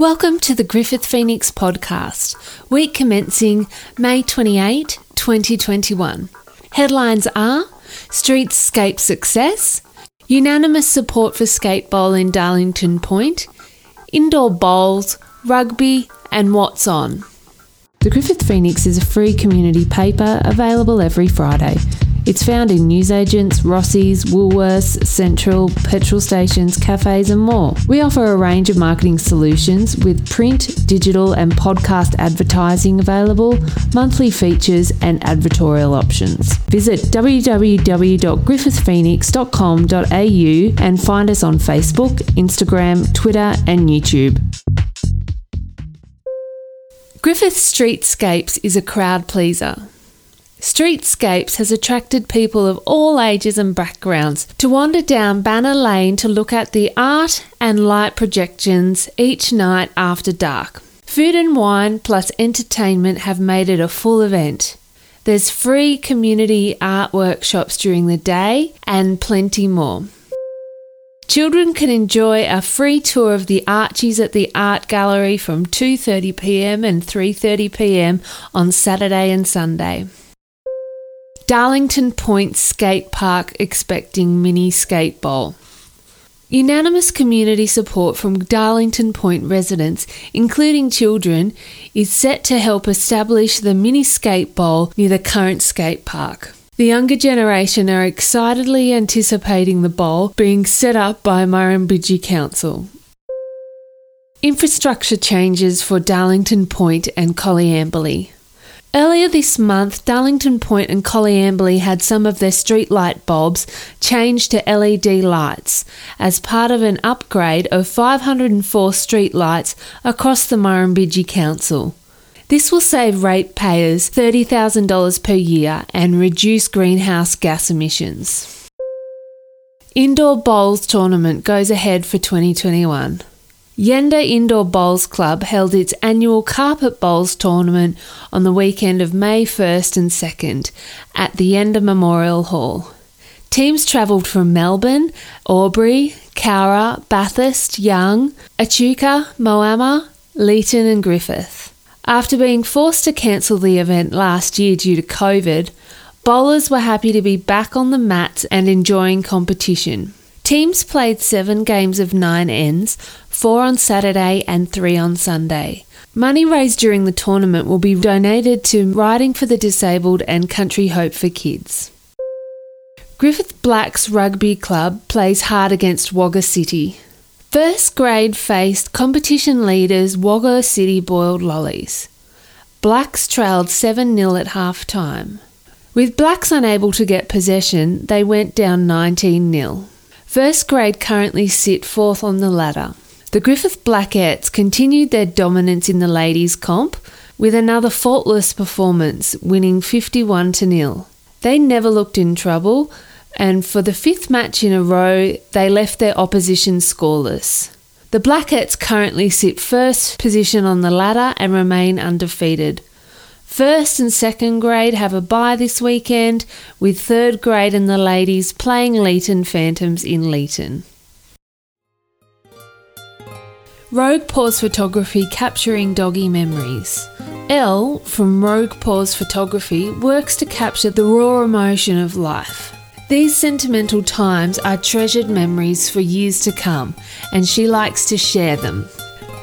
Welcome to the Griffith Phoenix podcast, week commencing May 28, 2021. Headlines are Streetscape success, unanimous support for skate bowl in Darlington Point, indoor bowls, rugby, and what's on. The Griffith Phoenix is a free community paper available every Friday. It's found in newsagents, Rossies, Woolworths, Central, petrol stations, cafes, and more. We offer a range of marketing solutions with print, digital, and podcast advertising available, monthly features, and advertorial options. Visit www.griffithphoenix.com.au and find us on Facebook, Instagram, Twitter, and YouTube. Griffith Streetscapes is a crowd pleaser. Streetscapes has attracted people of all ages and backgrounds to wander down Banna Lane to look at the art and light projections each night after dark. Food and wine plus entertainment have made it a full event. There's free community art workshops during the day and plenty more. Children can enjoy a free tour of the Archies at the Art Gallery from 2:30 p.m. and 3:30 p.m. on Saturday and Sunday. Darlington Point Skate Park expecting mini skate bowl. Unanimous community support from Darlington Point residents, including children, is set to help establish the mini skate bowl near the current skate park. The younger generation are excitedly anticipating the bowl being set up by Murrumbidgee Council. Infrastructure changes for Darlington Point and Coleambally. Earlier this month, Darlington Point and Coleambally had some of their streetlight bulbs changed to LED lights as part of an upgrade of 504 streetlights across the Murrumbidgee Council. This will save ratepayers $30,000 per year and reduce greenhouse gas emissions. Indoor Bowls Tournament goes ahead for 2021. Yenda Indoor Bowls Club held its annual Carpet Bowls tournament on the weekend of May 1st and 2nd at the Yenda Memorial Hall. Teams travelled from Melbourne, Albury, Cowra, Bathurst, Young, Echuca, Moama, Leeton, and Griffith. After being forced to cancel the event last year due to COVID, bowlers were happy to be back on the mats and enjoying competition. Teams played seven games of nine ends, four on Saturday and three on Sunday. Money raised during the tournament will be donated to Riding for the Disabled and Country Hope for Kids. Griffith Blacks Rugby Club plays hard against Wagga City. First grade faced competition leaders Wagga City Boiled Lollies. Blacks trailed 7 0 at half time. With Blacks unable to get possession, they went down 19 0. First grade currently sit fourth on the ladder. The Griffith Blackettes continued their dominance in the ladies' comp with another faultless performance, winning 51 to nil. They never looked in trouble, and for the fifth match in a row, they left their opposition scoreless. The Blackettes currently sit first position on the ladder and remain undefeated. First and second grade have a bye this weekend, with third grade and the ladies playing Leeton Phantoms in Leeton. Rogue Paws Photography capturing doggy memories. Elle from Rogue Paws Photography works to capture the raw emotion of life. These sentimental times are treasured memories for years to come, and she likes to share them.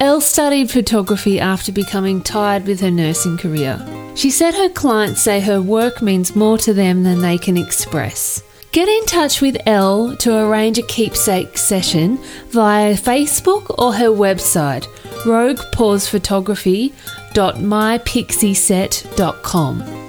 Elle studied photography after becoming tired with her nursing career. She said her clients say her work means more to them than they can express. Get in touch with Elle to arrange a keepsake session via Facebook or her website, roguepawsphotography.mypixieset.com.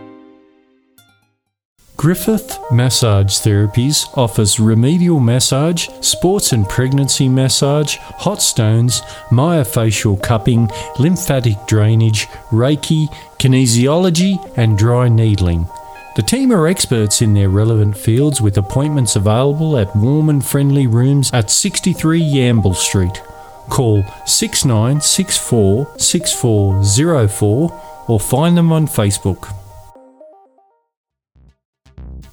Griffith Massage Therapies offers remedial massage, sports and pregnancy massage, hot stones, myofascial cupping, lymphatic drainage, Reiki, kinesiology, and dry needling. The team are experts in their relevant fields with appointments available at warm and friendly rooms at 63 Yambil Street. Call 6964 6404 or find them on Facebook.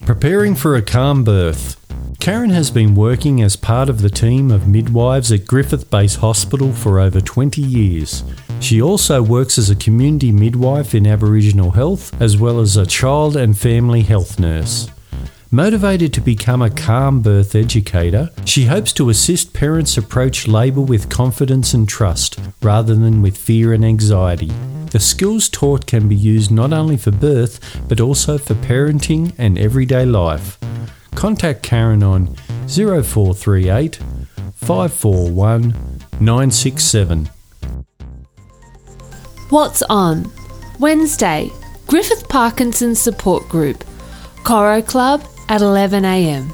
Preparing for a calm birth. Karen has been working as part of the team of midwives at Griffith Base Hospital for over 20 years. She also works as a community midwife in Aboriginal health as well as a child and family health nurse. Motivated to become a calm birth educator, she hopes to assist parents approach labour with confidence and trust rather than with fear and anxiety. The skills taught can be used not only for birth but also for parenting and everyday life. Contact Karen on 0438 541 967. What's on? Wednesday, Griffith Parkinson Support Group, Coro Club at 11am.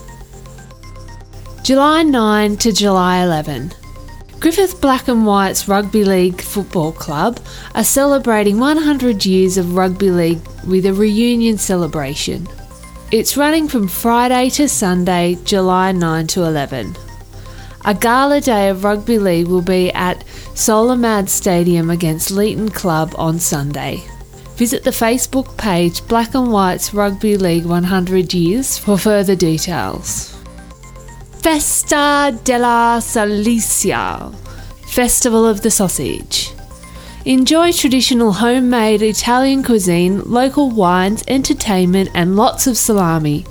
July 9 to July 11. Griffith Black and Whites Rugby League Football Club are celebrating 100 years of rugby league with a reunion celebration. It's running from Friday to Sunday, July 9 to 11. A gala day of rugby league will be at Solomad Stadium against Leeton Club on Sunday. Visit the Facebook page Black and White's Rugby League 100 Years for further details. Festa della Salsiccia, Festival of the Sausage. Enjoy traditional homemade Italian cuisine, local wines, entertainment, and lots of salami.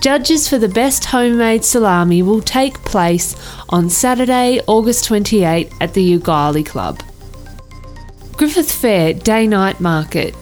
Judges for the best homemade salami will take place on Saturday, August 28 at the Yoogali Club. Griffith Fair Day Night Market.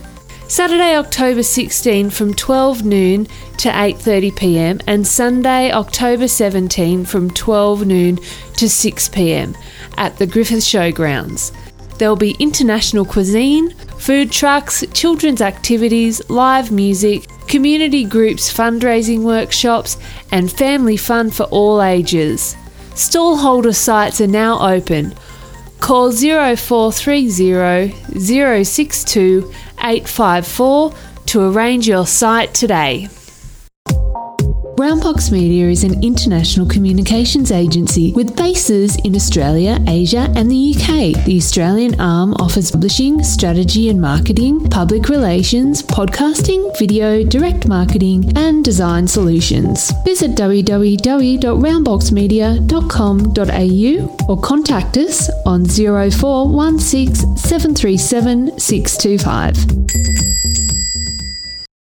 Saturday, October 16 from 12 noon to 8:30 p.m. and Sunday, October 17 from 12 noon to 6 p.m. at the Griffith Showgrounds. There will be international cuisine, food trucks, children's activities, live music, community groups, fundraising workshops, and family fun for all ages. Stallholder sites are now open. Call 0430 062 854 to arrange your site today. Brownbox Media is an international communications agency with bases in Australia, Asia, and the UK. The Australian arm offers publishing, strategy and marketing, public relations, podcasting, video, direct marketing, and design solutions. Visit www.roundboxmedia.com.au or contact us on 0416 737 625.